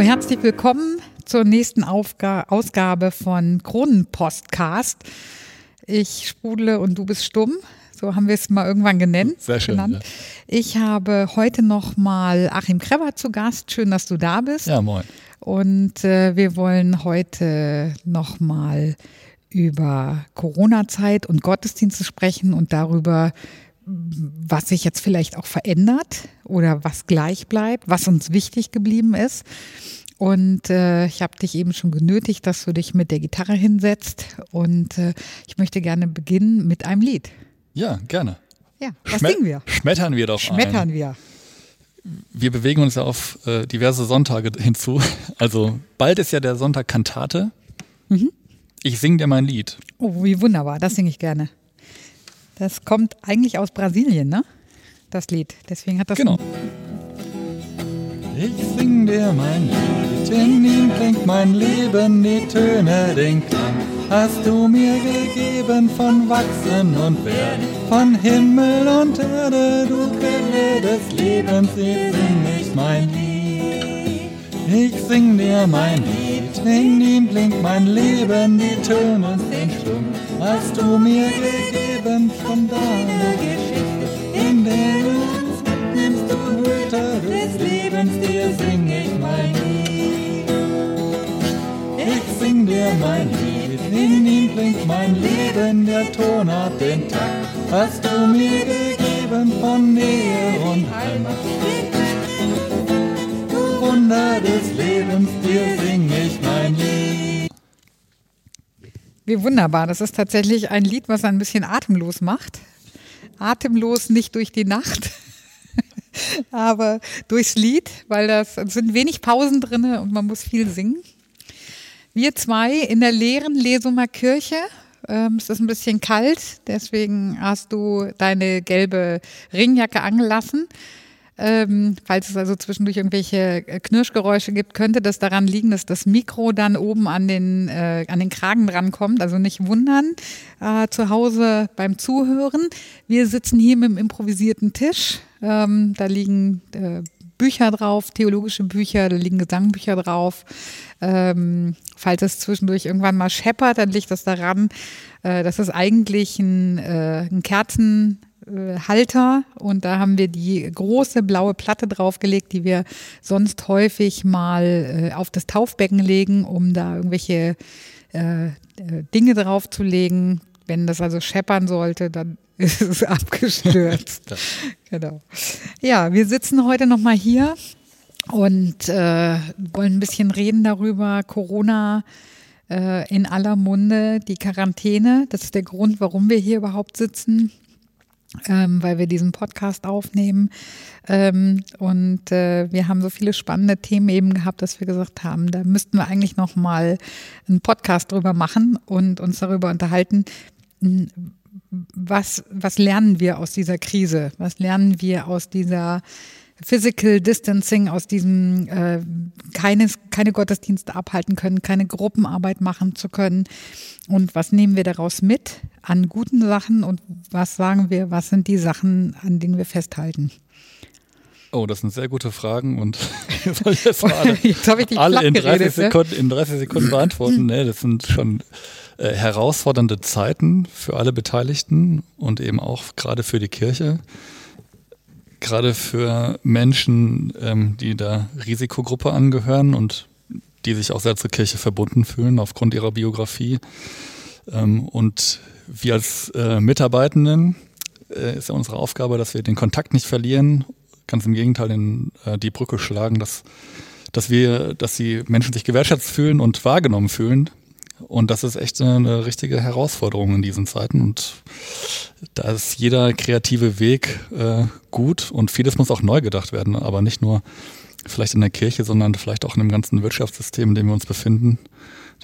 Hallo, herzlich willkommen zur nächsten Aufga Ausgabe von Kronenpostcast. Ich sprudle und du bist stumm. So haben wir es mal irgendwann genannt. Sehr schön. Ja. Ich habe heute noch mal Achim Kreber zu Gast. Schön, dass du da bist. Ja, moin. Und äh, wir wollen heute noch mal über Corona-Zeit und Gottesdienste sprechen und darüber, was sich jetzt vielleicht auch verändert oder was gleich bleibt, was uns wichtig geblieben ist. Und äh, ich habe dich eben schon genötigt, dass du dich mit der Gitarre hinsetzt. Und äh, ich möchte gerne beginnen mit einem Lied. Ja, gerne. Ja, was Schmet singen wir? Schmettern wir doch Schmettern ein. wir. Wir bewegen uns ja auf äh, diverse Sonntage hinzu. Also bald ist ja der Sonntag Kantate. Mhm. Ich singe dir mein Lied. Oh, wie wunderbar. Das singe ich gerne. Das kommt eigentlich aus Brasilien, ne? Das Lied. Deswegen hat das. Genau. Ich sing dir mein Lied, in ihm klingt mein Leben, die Töne, den Klang hast du mir gegeben von Wachsen und Werden, von Himmel und Erde, du Quelle des Lebens, ich sing ich mein Lied. Ich sing dir mein Lied, in ihm klingt mein Leben, die Töne, den Schwung hast du mir gegeben von deiner Geschichte, Hüter des Lebens, dir sing ich mein Lied. Ich sing dir mein Lied, in ihm klingt mein Leben, der Ton hat den Takt, hast du mir gegeben von Nähe und Heimat. Du Wunder des Lebens, dir sing ich mein Lied. Wie wunderbar, das ist tatsächlich ein Lied, was ein bisschen atemlos macht. Atemlos nicht durch die Nacht, aber durchs Lied, weil das sind wenig Pausen drin und man muss viel singen. Wir zwei in der leeren Lesumer Kirche. Ähm, es ist ein bisschen kalt, deswegen hast du deine gelbe Ringjacke angelassen. Ähm, falls es also zwischendurch irgendwelche äh, Knirschgeräusche gibt, könnte das daran liegen, dass das Mikro dann oben an den, äh, an den Kragen drankommt. Also nicht wundern äh, zu Hause beim Zuhören. Wir sitzen hier mit dem improvisierten Tisch. Ähm, da liegen äh, Bücher drauf, theologische Bücher, da liegen Gesangbücher drauf. Ähm, falls es zwischendurch irgendwann mal scheppert, dann liegt das daran, äh, dass es eigentlich ein, äh, ein Kerzen Halter und da haben wir die große blaue Platte draufgelegt, die wir sonst häufig mal äh, auf das Taufbecken legen, um da irgendwelche äh, äh Dinge draufzulegen. Wenn das also scheppern sollte, dann ist es abgestürzt. genau. Ja, wir sitzen heute nochmal hier und äh, wollen ein bisschen reden darüber. Corona äh, in aller Munde, die Quarantäne. Das ist der Grund, warum wir hier überhaupt sitzen ähm, weil wir diesen Podcast aufnehmen. Ähm, und äh, wir haben so viele spannende Themen eben gehabt, dass wir gesagt haben, da müssten wir eigentlich noch mal einen Podcast drüber machen und uns darüber unterhalten. Was, was lernen wir aus dieser Krise? Was lernen wir aus dieser Physical Distancing, aus diesem äh, keines, keine Gottesdienste abhalten können, keine Gruppenarbeit machen zu können. Und was nehmen wir daraus mit an guten Sachen und was sagen wir, was sind die Sachen, an denen wir festhalten? Oh, das sind sehr gute Fragen und ich jetzt, alle, jetzt ich dich alle in 30 geredet, ne? Sekunden, in 30 Sekunden beantworten. Nee, das sind schon äh, herausfordernde Zeiten für alle Beteiligten und eben auch gerade für die Kirche gerade für Menschen, ähm, die der Risikogruppe angehören und die sich auch sehr zur Kirche verbunden fühlen aufgrund ihrer Biografie. Ähm, und wir als äh, Mitarbeitenden äh, ist ja unsere Aufgabe, dass wir den Kontakt nicht verlieren, ganz im Gegenteil den, äh, die Brücke schlagen, dass, dass wir, dass die Menschen sich gewertschätzt fühlen und wahrgenommen fühlen und das ist echt eine richtige Herausforderung in diesen Zeiten. Und da ist jeder kreative Weg äh, gut. Und vieles muss auch neu gedacht werden, aber nicht nur vielleicht in der Kirche, sondern vielleicht auch in dem ganzen Wirtschaftssystem, in dem wir uns befinden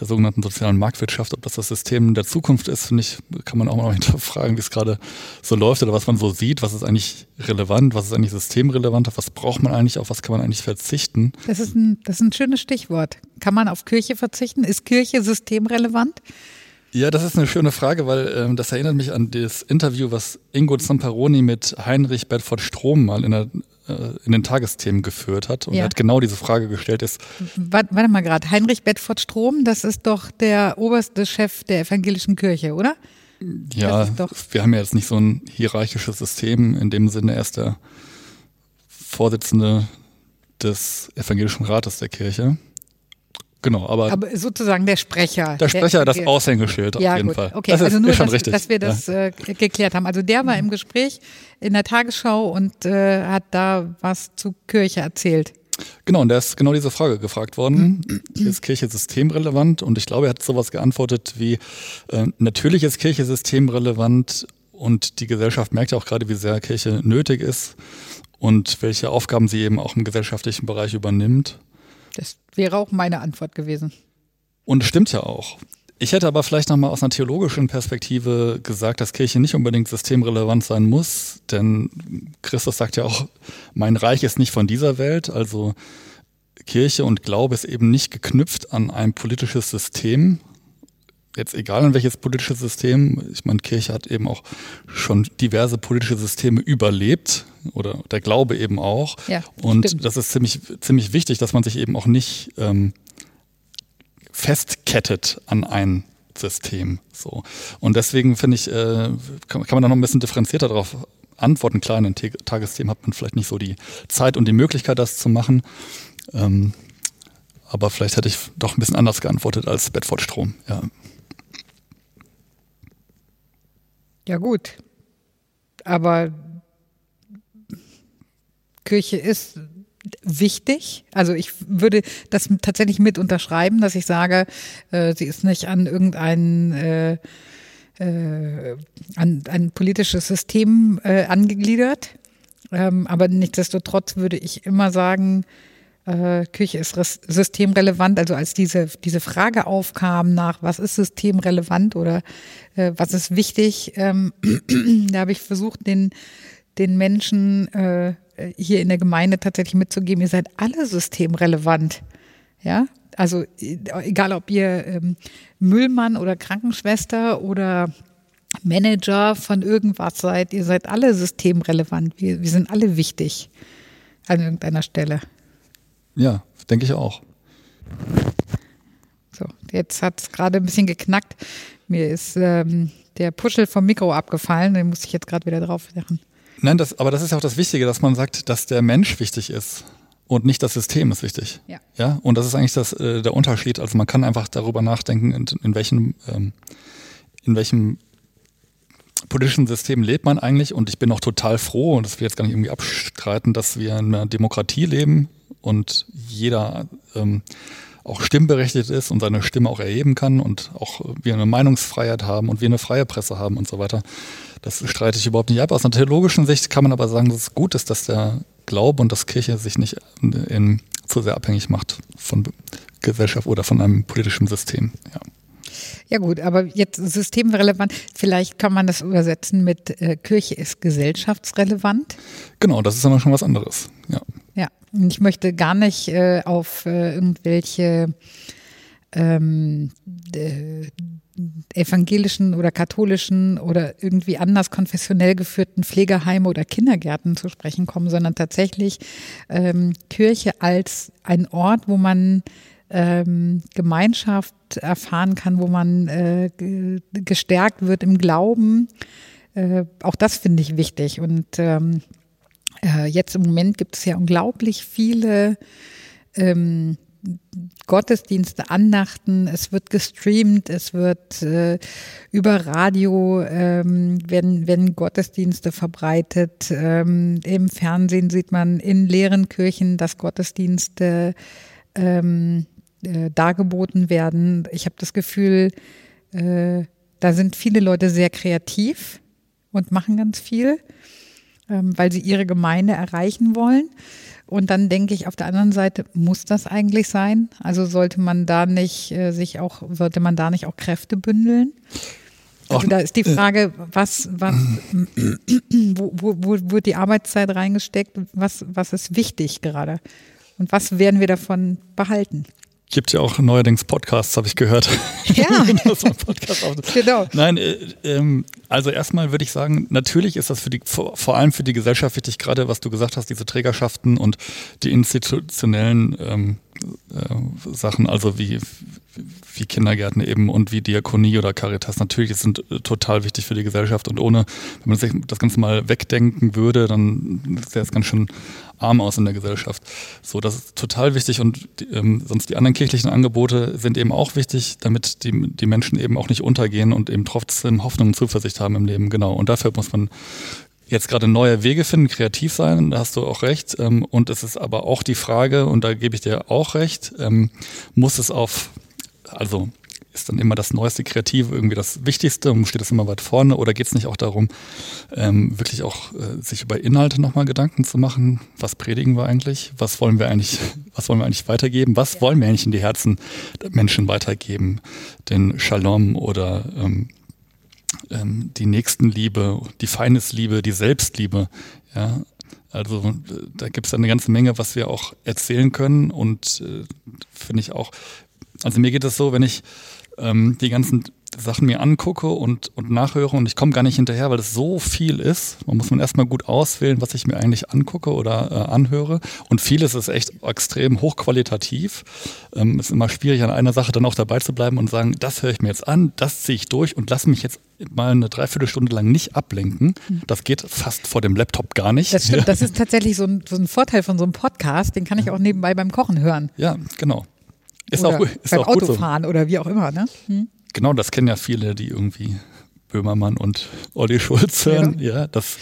der sogenannten sozialen Marktwirtschaft. Ob das das System der Zukunft ist, finde ich, kann man auch mal hinterfragen, wie es gerade so läuft oder was man so sieht. Was ist eigentlich relevant? Was ist eigentlich systemrelevant? Was braucht man eigentlich? Auf was kann man eigentlich verzichten? Das ist ein, das ist ein schönes Stichwort. Kann man auf Kirche verzichten? Ist Kirche systemrelevant? Ja, das ist eine schöne Frage, weil ähm, das erinnert mich an das Interview, was Ingo Zamperoni mit Heinrich Bedford Strom mal in der in den Tagesthemen geführt hat. Und Ja. er hat genau diese Frage gestellt, ist, Warte, warte mal gerade, Heinrich Bedford Strom, das ist doch der oberste Chef der evangelischen Kirche, oder? ja, doch- wir haben ja jetzt nicht so ein hierarchisches System, in dem Sinne er ist der Vorsitzende des Evangelischen Rates der Kirche. Genau, aber, Aber sozusagen der Sprecher. der Sprecher, das der, Aushängeschild ja, auf jeden gut. Fall. Okay, das ist, also nur, ist schon dass, richtig. dass wir das äh, geklärt haben. Also der war im Gespräch in der Tagesschau und äh, hat da was zu Kirche erzählt. Genau, und da ist genau diese Frage gefragt worden. Ist Kirche systemrelevant? Und ich glaube, er hat sowas geantwortet wie, äh, natürlich ist Kirche systemrelevant und die Gesellschaft merkt ja auch gerade, wie sehr Kirche nötig ist und welche Aufgaben sie eben auch im gesellschaftlichen Bereich übernimmt. Das wäre auch meine Antwort gewesen. Und stimmt ja auch. Ich hätte aber vielleicht nochmal aus einer theologischen Perspektive gesagt, dass Kirche nicht unbedingt systemrelevant sein muss, denn Christus sagt ja auch, mein Reich ist nicht von dieser Welt, also Kirche und Glaube ist eben nicht geknüpft an ein politisches System. Jetzt egal an welches politisches System, ich meine, Kirche hat eben auch schon diverse politische Systeme überlebt oder der Glaube eben auch. Ja, und stimmt. das ist ziemlich, ziemlich wichtig, dass man sich eben auch nicht ähm, festkettet an ein System. So. Und deswegen finde ich, äh, kann, kann man da noch ein bisschen differenzierter darauf antworten. Klar, in den Tagesthemen hat man vielleicht nicht so die Zeit und die Möglichkeit, das zu machen. Ähm, aber vielleicht hätte ich doch ein bisschen anders geantwortet als Bedford Strom. Ja. Ja gut, aber Kirche ist wichtig. Also ich würde das tatsächlich mit unterschreiben, dass ich sage, äh, sie ist nicht an irgendein äh, äh, an ein politisches System äh, angegliedert. Ähm, aber nichtsdestotrotz würde ich immer sagen, äh, Kirche ist systemrelevant. Also als diese, diese Frage aufkam nach, was ist systemrelevant oder äh, was ist wichtig, ähm, da habe ich versucht, den, den Menschen äh, hier in der Gemeinde tatsächlich mitzugeben, ihr seid alle systemrelevant. Ja, also e- egal ob ihr ähm, Müllmann oder Krankenschwester oder Manager von irgendwas seid, ihr seid alle systemrelevant. Wir, wir sind alle wichtig an irgendeiner Stelle. Ja, denke ich auch. So, jetzt hat es gerade ein bisschen geknackt. Mir ist ähm, der Puschel vom Mikro abgefallen, den muss ich jetzt gerade wieder drauf machen. Nein, das, aber das ist ja auch das Wichtige, dass man sagt, dass der Mensch wichtig ist und nicht das System ist wichtig. Ja. Ja, und das ist eigentlich das, äh, der Unterschied. Also man kann einfach darüber nachdenken, in, in welchem, ähm, in welchem politischen System lebt man eigentlich. Und ich bin auch total froh, und das will ich jetzt gar nicht irgendwie abstreiten, dass wir in einer Demokratie leben und jeder ähm, auch stimmberechtigt ist und seine Stimme auch erheben kann und auch wir eine Meinungsfreiheit haben und wir eine freie Presse haben und so weiter. Das streite ich überhaupt nicht ab. Aus einer theologischen Sicht kann man aber sagen, dass es gut ist, dass der Glaube und das Kirche sich nicht in, in, zu sehr abhängig macht von Gesellschaft oder von einem politischen System. Ja. Ja gut, aber jetzt systemrelevant, vielleicht kann man das übersetzen mit äh, Kirche ist gesellschaftsrelevant. Genau, das ist dann schon was anderes. Ja. Ja, und ich möchte gar nicht äh, auf äh, irgendwelche ähm, äh, evangelischen oder katholischen oder irgendwie anders konfessionell geführten Pflegeheime oder Kindergärten zu sprechen kommen, sondern tatsächlich ähm, Kirche als ein Ort, wo man ähm, Gemeinschaft erfahren kann, wo man äh, ge- gestärkt wird im Glauben. Äh, auch das finde ich wichtig. Und ähm, äh, jetzt im Moment gibt es ja unglaublich viele ähm, Gottesdienste, Andachten, es wird gestreamt, es wird äh, über Radio ähm, werden, werden Gottesdienste verbreitet. Ähm, Im Fernsehen sieht man in leeren Kirchen, dass Gottesdienste ähm, äh, dargeboten werden. Ich habe das Gefühl, äh, da sind viele Leute sehr kreativ und machen ganz viel, weil sie ihre Gemeinde erreichen wollen. Und dann denke ich auf der anderen Seite, muss das eigentlich sein? Also sollte man da nicht äh, sich auch, sollte man da nicht auch Kräfte bündeln? Also da ist die Frage, was, was, wo, wo, wo wird die Arbeitszeit reingesteckt? Was, was ist wichtig gerade? Und was werden wir davon behalten? Gibt ja auch neuerdings Podcasts, habe ich gehört. Ja, genau. Nein, äh, ähm, also erstmal würde ich sagen, natürlich ist das für die, vor, vor, allem für die Gesellschaft wichtig, gerade was du gesagt hast, diese Trägerschaften und die institutionellen ähm, äh, Sachen, also wie, wie Kindergärten eben und wie Diakonie oder Caritas. Natürlich sind äh, total wichtig für die Gesellschaft und ohne, wenn man sich das Ganze mal wegdenken würde, dann sähe es ganz schön arm aus in der Gesellschaft. So, das ist total wichtig und die, ähm, sonst die anderen kirchlichen Angebote sind eben auch wichtig, damit die, die Menschen eben auch nicht untergehen und eben trotzdem Hoffnung und Zuversicht haben im Leben. Genau. Und dafür muss man jetzt gerade neue Wege finden, kreativ sein, da hast du auch recht. Ähm, und es ist aber auch die Frage, und da gebe ich dir auch recht, ähm, muss es auf, also ist dann immer das neueste Kreative irgendwie das Wichtigste und steht das immer weit vorne oder geht es nicht auch darum, ähm, wirklich auch äh, sich über Inhalte nochmal Gedanken zu machen? Was predigen wir eigentlich? Was wollen wir eigentlich, was wollen wir eigentlich weitergeben? Was wollen wir eigentlich in die Herzen der Menschen weitergeben? Den Shalom oder ähm, ähm, die Nächstenliebe, die Feindesliebe, die Selbstliebe. Ja, also da gibt es eine ganze Menge, was wir auch erzählen können und äh, finde ich auch. Also mir geht es so, wenn ich ähm, die ganzen Sachen mir angucke und, und nachhöre und ich komme gar nicht hinterher, weil es so viel ist. Man muss man erstmal gut auswählen, was ich mir eigentlich angucke oder äh, anhöre. Und vieles ist echt extrem hochqualitativ. Ähm, ist immer schwierig, an einer Sache dann auch dabei zu bleiben und sagen, das höre ich mir jetzt an, das ziehe ich durch und lass mich jetzt mal eine Dreiviertelstunde lang nicht ablenken. Mhm. Das geht fast vor dem Laptop gar nicht. Das stimmt, das ist tatsächlich so ein, so ein Vorteil von so einem Podcast, den kann ich auch nebenbei beim Kochen hören. Ja, genau. Ist oder auch, ist beim auch Autofahren so. oder wie auch immer, ne? Hm? Genau, das kennen ja viele, die irgendwie Böhmermann und Olli Schulz hören. Ja, ja das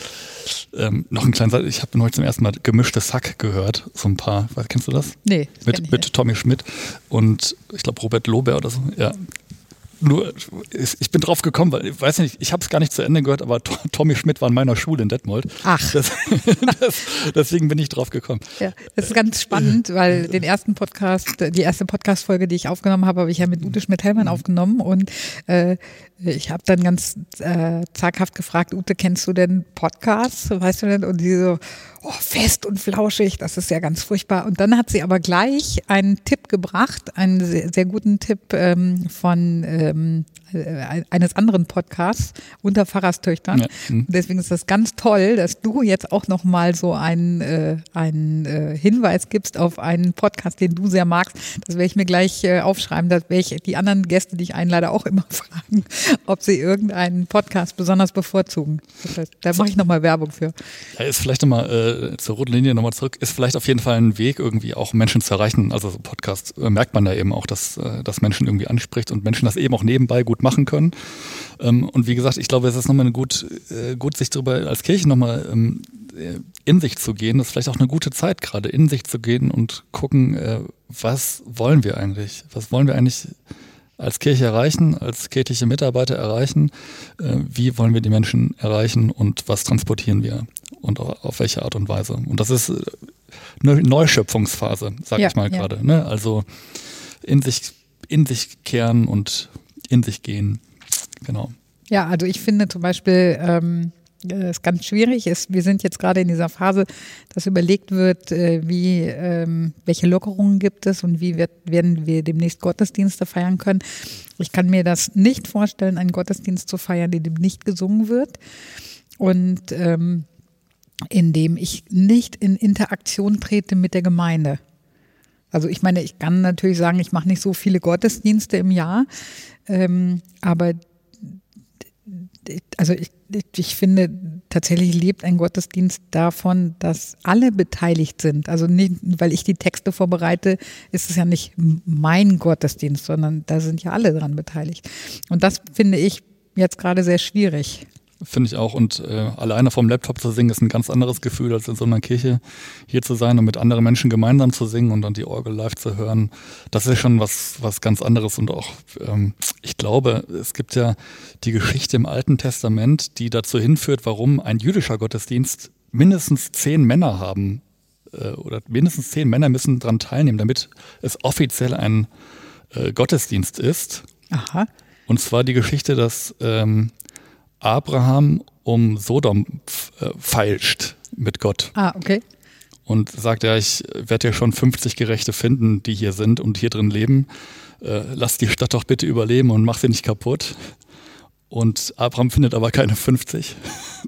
ähm, noch ein kleiner ich habe heute zum ersten Mal gemischtes Sack gehört, so ein paar, kennst du das? Nee. Mit, mit Tommy Schmidt und ich glaube Robert Lober oder so. Ja, nur, ich bin drauf gekommen, weil ich weiß nicht, ich habe es gar nicht zu Ende gehört, aber Tommy Schmidt war in meiner Schule in Detmold. Ach. Das, das, deswegen bin ich drauf gekommen. Ja, das ist ganz spannend, weil den ersten Podcast, die erste Podcast-Folge, die ich aufgenommen habe, habe ich ja mit Ute Schmidt-Hellmann aufgenommen und äh, ich habe dann ganz äh, zaghaft gefragt, Ute, kennst du denn Podcasts? Weißt du denn? Und die so, oh, fest und flauschig, das ist ja ganz furchtbar. Und dann hat sie aber gleich einen Tipp gebracht, einen sehr, sehr guten Tipp ähm, von ähm, äh, eines anderen Podcasts unter Pfarrerstöchtern. Ja. Mhm. Deswegen ist das ganz toll, dass du jetzt auch noch mal so einen, äh, einen äh, Hinweis gibst auf einen Podcast, den du sehr magst. Das werde ich mir gleich äh, aufschreiben. Da werde ich die anderen Gäste, die ich einlade, auch immer fragen, ob sie irgendeinen Podcast besonders bevorzugen. Das heißt, da mache ich noch mal Werbung für. Ja, ist vielleicht nochmal äh, zur roten Linie nochmal zurück. Ist vielleicht auf jeden Fall ein Weg, irgendwie auch Menschen zu erreichen. Also so Podcast äh, merkt man da eben auch, dass, äh, dass Menschen irgendwie anspricht und Menschen das eben auch nebenbei gut machen können. Ähm, und wie gesagt, ich glaube, es ist nochmal eine gut, äh, gut sich darüber als Kirche nochmal ähm, äh, in sich zu gehen. Das ist vielleicht auch eine gute Zeit gerade, in sich zu gehen und gucken, äh, was wollen wir eigentlich? Was wollen wir eigentlich als Kirche erreichen, als kirchliche Mitarbeiter erreichen? Äh, wie wollen wir die Menschen erreichen und was transportieren wir und auf welche Art und Weise? Und das ist eine Neuschöpfungsphase, sage ja, ich mal ja. gerade. Ne? Also in sich, in sich kehren und in sich gehen. Genau. Ja, also ich finde zum Beispiel, ähm, es ganz schwierig ist. Wir sind jetzt gerade in dieser Phase, dass überlegt wird, äh, wie, ähm, welche Lockerungen gibt es und wie werden wir demnächst Gottesdienste feiern können. Ich kann mir das nicht vorstellen, einen Gottesdienst zu feiern, in dem nicht gesungen wird und ähm, in dem ich nicht in Interaktion trete mit der Gemeinde. Also ich meine, ich kann natürlich sagen, ich mache nicht so viele Gottesdienste im Jahr, ähm, aber also ich, ich finde, tatsächlich lebt ein Gottesdienst davon, dass alle beteiligt sind. Also nicht, weil ich die Texte vorbereite, ist es ja nicht mein Gottesdienst, sondern da sind ja alle dran beteiligt. Und das finde ich jetzt gerade sehr schwierig. Finde ich auch. Und äh, alleine vom Laptop zu singen ist ein ganz anderes Gefühl, als in so einer Kirche hier zu sein und mit anderen Menschen gemeinsam zu singen und dann die Orgel live zu hören. Das ist schon was, was ganz anderes. Und auch, ähm, ich glaube, es gibt ja die Geschichte im Alten Testament, die dazu hinführt, warum ein jüdischer Gottesdienst mindestens zehn Männer haben äh, oder mindestens zehn Männer müssen daran teilnehmen, damit es offiziell ein äh, Gottesdienst ist. Aha. Und zwar die Geschichte, dass ähm, Abraham um Sodom äh, feilscht mit Gott. Ah, okay. und sagt, ja, ich werde ja schon 50 Gerechte finden, die hier sind und hier drin leben. Äh, lass die Stadt doch bitte überleben und mach sie nicht kaputt. Und Abraham findet aber keine 50.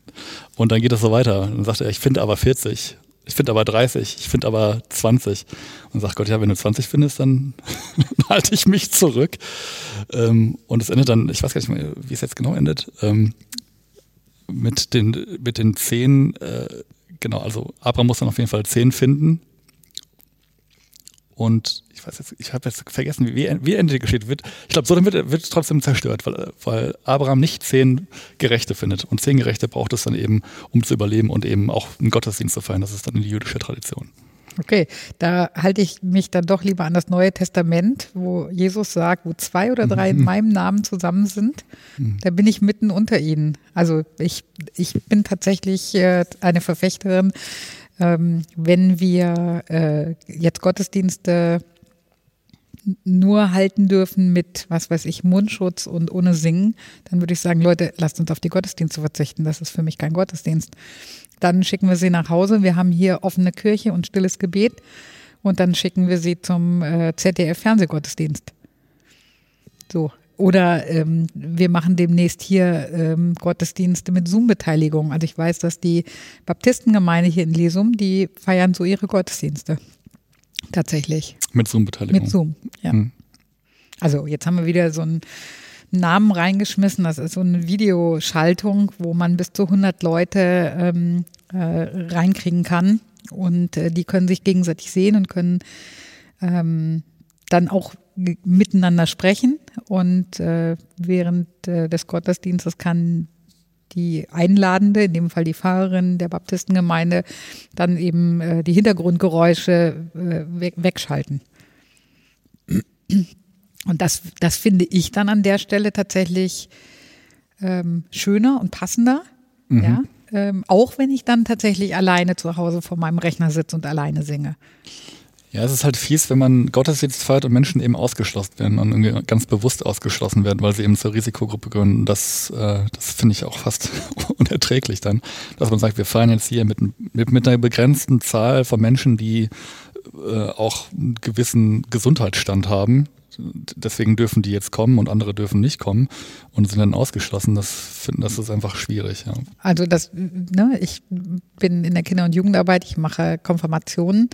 Und dann geht es so weiter. Dann sagt er, ich finde aber 40. Ich finde aber 30. Ich finde aber 20. Und sagt Gott, ja, wenn du 20 findest, dann halte ich mich zurück. Ähm, und es endet dann, ich weiß gar nicht mehr, wie es jetzt genau endet, ähm, mit den, mit den zehn, äh, genau, also Abraham muss dann auf jeden Fall zehn finden. Und ich weiß jetzt, ich habe jetzt vergessen, wie, wie endet die Geschichte. Wird, ich glaube, so dann wird, wird trotzdem zerstört, weil, weil Abraham nicht zehn Gerechte findet. Und zehn Gerechte braucht es dann eben, um zu überleben und eben auch einen Gottesdienst zu feiern. Das ist dann die jüdische Tradition. Okay, da halte ich mich dann doch lieber an das Neue Testament, wo Jesus sagt, wo zwei oder drei in mhm. meinem Namen zusammen sind, mhm. da bin ich mitten unter ihnen. Also ich, ich bin tatsächlich äh, eine Verfechterin, ähm, wenn wir äh, jetzt Gottesdienste nur halten dürfen mit, was weiß ich, Mundschutz und ohne Singen, dann würde ich sagen, Leute, lasst uns auf die Gottesdienste verzichten. Das ist für mich kein Gottesdienst. Dann schicken wir sie nach Hause. Wir haben hier offene Kirche und stilles Gebet. Und dann schicken wir sie zum äh, ZDF-Fernsehgottesdienst. So. Oder ähm, wir machen demnächst hier ähm, Gottesdienste mit Zoom-Beteiligung. Also ich weiß, dass die Baptistengemeinde hier in Lesum, die feiern so ihre Gottesdienste. Tatsächlich. Mit Zoom-Beteiligung. Mit Zoom, ja. Hm. Also jetzt haben wir wieder so einen Namen reingeschmissen. Das ist so eine Videoschaltung, wo man bis zu 100 Leute ähm, äh, reinkriegen kann. Und äh, die können sich gegenseitig sehen und können ähm, dann auch miteinander sprechen. Und äh, während äh, des Gottesdienstes kann die Einladende, in dem Fall die Pfarrerin der Baptistengemeinde, dann eben äh, die Hintergrundgeräusche äh, wegschalten. Und das, das finde ich dann an der Stelle tatsächlich ähm, schöner und passender. Mhm. Ja, ähm, auch wenn ich dann tatsächlich alleine zu Hause vor meinem Rechner sitze und alleine singe. Ja, es ist halt fies, wenn man Gottesdienst feiert und Menschen eben ausgeschlossen werden und irgendwie ganz bewusst ausgeschlossen werden, weil sie eben zur Risikogruppe gehören. Das, äh, das finde ich auch fast unerträglich dann, dass man sagt, wir feiern jetzt hier mit, mit, mit einer begrenzten Zahl von Menschen, die äh, auch einen gewissen Gesundheitsstand haben deswegen dürfen die jetzt kommen und andere dürfen nicht kommen und sind dann ausgeschlossen. Das finden, das ist einfach schwierig. Ja. Also das, ne, ich bin in der Kinder- und Jugendarbeit, ich mache Konfirmationen.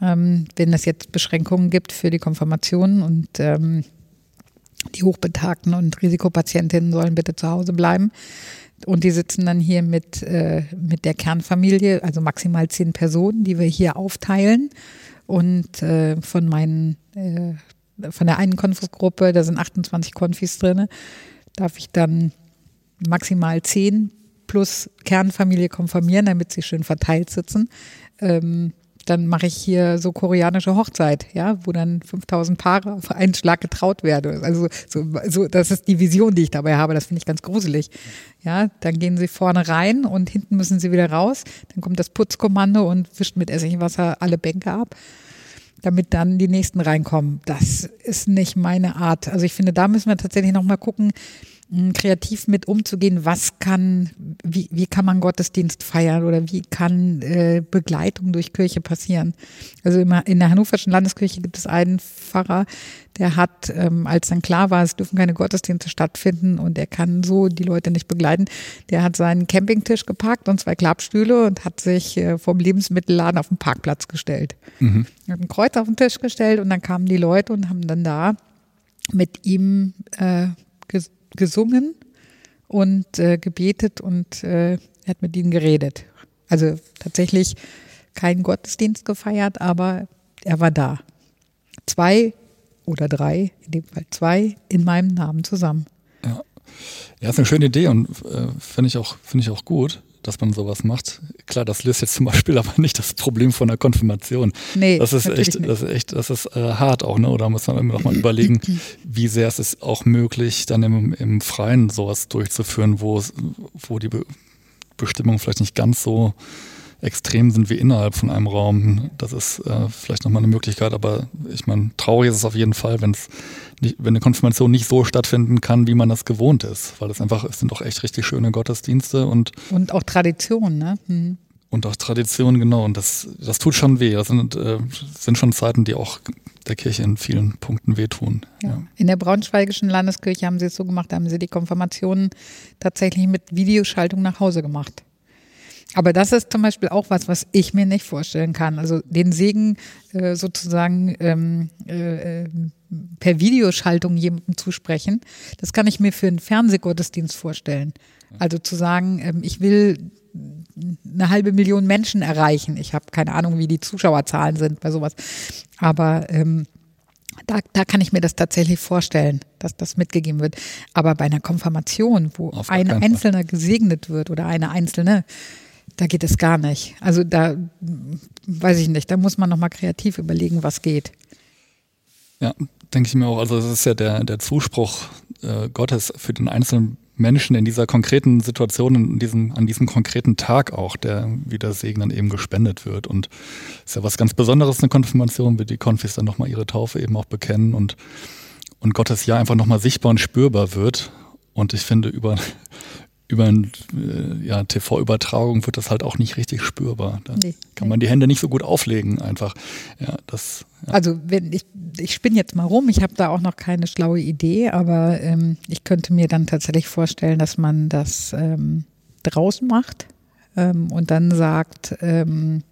Ähm, wenn es jetzt Beschränkungen gibt für die Konfirmationen und ähm, die Hochbetagten und Risikopatientinnen sollen bitte zu Hause bleiben. Und die sitzen dann hier mit, äh, mit der Kernfamilie, also maximal zehn Personen, die wir hier aufteilen. Und äh, von meinen äh, von der einen Konfusgruppe, da sind 28 Konfis drin, darf ich dann maximal 10 plus Kernfamilie konfirmieren, damit sie schön verteilt sitzen. Ähm, dann mache ich hier so koreanische Hochzeit, ja, wo dann 5000 Paare auf einen Schlag getraut werden. Also so, so, das ist die Vision, die ich dabei habe. Das finde ich ganz gruselig. Ja, dann gehen sie vorne rein und hinten müssen sie wieder raus. Dann kommt das Putzkommando und wischt mit Essigwasser alle Bänke ab damit dann die nächsten reinkommen. Das ist nicht meine Art. Also ich finde, da müssen wir tatsächlich nochmal gucken, kreativ mit umzugehen, was kann, wie, wie kann man Gottesdienst feiern oder wie kann äh, Begleitung durch Kirche passieren. Also immer in der Hannoverschen Landeskirche gibt es einen Pfarrer, der hat, ähm, als dann klar war, es dürfen keine Gottesdienste stattfinden und er kann so die Leute nicht begleiten, der hat seinen Campingtisch gepackt und zwei Klappstühle und hat sich äh, vom Lebensmittelladen auf den Parkplatz gestellt. Mhm. Hat ein Kreuz auf den Tisch gestellt und dann kamen die Leute und haben dann da mit ihm äh, gesungen und äh, gebetet und äh, hat mit ihnen geredet. Also tatsächlich keinen Gottesdienst gefeiert, aber er war da. Zwei oder drei, in dem Fall zwei, in meinem Namen zusammen. Ja, ja ist eine schöne Idee und äh, finde ich, find ich auch gut dass man sowas macht. Klar, das löst jetzt zum Beispiel aber nicht das Problem von der Konfirmation. Nee, das ist echt, nicht. das ist echt, das ist äh, hart auch, ne? Oder muss man immer noch mal überlegen, wie sehr es ist auch möglich, dann im, im Freien sowas durchzuführen, wo, wo die Be Bestimmungen vielleicht nicht ganz so extrem sind wie innerhalb von einem Raum. Das ist äh, vielleicht nochmal eine Möglichkeit, aber ich meine, traurig ist es auf jeden Fall, wenn es wenn eine Konfirmation nicht so stattfinden kann, wie man das gewohnt ist. Weil es einfach, es sind doch echt richtig schöne Gottesdienste und Und auch Tradition, ne? Mhm. Und auch Tradition, genau. Und das, das tut schon weh. Das sind, äh, sind schon Zeiten, die auch der Kirche in vielen Punkten wehtun. Ja. Ja. In der Braunschweigischen Landeskirche haben sie es so gemacht, da haben sie die Konfirmationen tatsächlich mit Videoschaltung nach Hause gemacht. Aber das ist zum Beispiel auch was, was ich mir nicht vorstellen kann. Also den Segen äh, sozusagen ähm, äh, per Videoschaltung jemandem zusprechen, das kann ich mir für einen Fernsehgottesdienst vorstellen. Also zu sagen, ähm, ich will eine halbe Million Menschen erreichen. Ich habe keine Ahnung, wie die Zuschauerzahlen sind bei sowas. Aber ähm, da, da kann ich mir das tatsächlich vorstellen, dass das mitgegeben wird. Aber bei einer Konfirmation, wo ein Einzelner gesegnet wird oder eine Einzelne, da geht es gar nicht. Also da weiß ich nicht, da muss man nochmal kreativ überlegen, was geht. Ja, denke ich mir auch. Also das ist ja der, der Zuspruch äh, Gottes für den einzelnen Menschen in dieser konkreten Situation, in diesem, an diesem konkreten Tag auch, der wie der Segen dann eben gespendet wird. Und es ist ja was ganz Besonderes, eine Konfirmation, wie die Konfis dann nochmal ihre Taufe eben auch bekennen und, und Gottes Ja einfach nochmal sichtbar und spürbar wird. Und ich finde, über, über eine äh, ja, TV-Übertragung wird das halt auch nicht richtig spürbar. Da nee, kann man die Hände nicht so gut auflegen einfach. Ja, das, ja. Also wenn ich, ich spinne jetzt mal rum, ich habe da auch noch keine schlaue Idee, aber ähm, ich könnte mir dann tatsächlich vorstellen, dass man das ähm, draußen macht ähm, und dann sagt, ähm,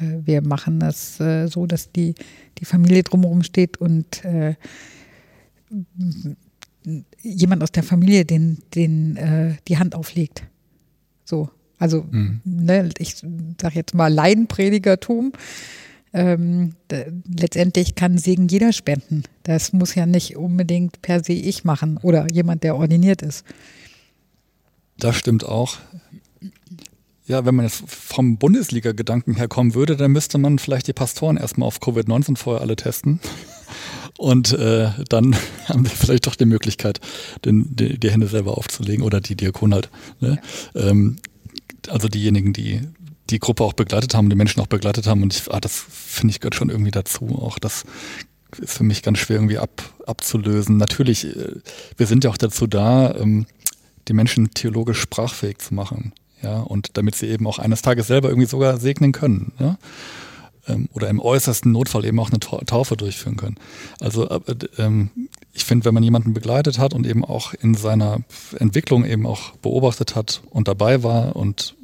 äh, wir machen das äh, so, dass die, die Familie drumherum steht und äh, jemand aus der Familie den, den äh, die Hand auflegt. So. Also, mhm. ne, ich sage jetzt mal Leidenpredigertum. Ähm, da, letztendlich kann Segen jeder spenden. Das muss ja nicht unbedingt per se ich machen oder jemand, der ordiniert ist. Das stimmt auch. Ja, wenn man jetzt vom Bundesliga-Gedanken herkommen würde, dann müsste man vielleicht die Pastoren erstmal auf Covid-19 vorher alle testen. Und äh, dann haben wir vielleicht doch die Möglichkeit, den, die, die Hände selber aufzulegen oder die Diakon halt. Ne? Ja. Ähm, also diejenigen, die die Gruppe auch begleitet haben, die Menschen auch begleitet haben. Und ich, ah, das finde ich gehört schon irgendwie dazu. Auch das ist für mich ganz schwer irgendwie ab, abzulösen. Natürlich, äh, wir sind ja auch dazu da, ähm, die Menschen theologisch sprachfähig zu machen. Ja, und damit sie eben auch eines Tages selber irgendwie sogar segnen können. Ja? ähm, oder im äußersten Notfall eben auch eine Taufe durchführen können. Also äh, ähm, ich finde, wenn man jemanden begleitet hat und eben auch in seiner Entwicklung eben auch beobachtet hat und dabei war und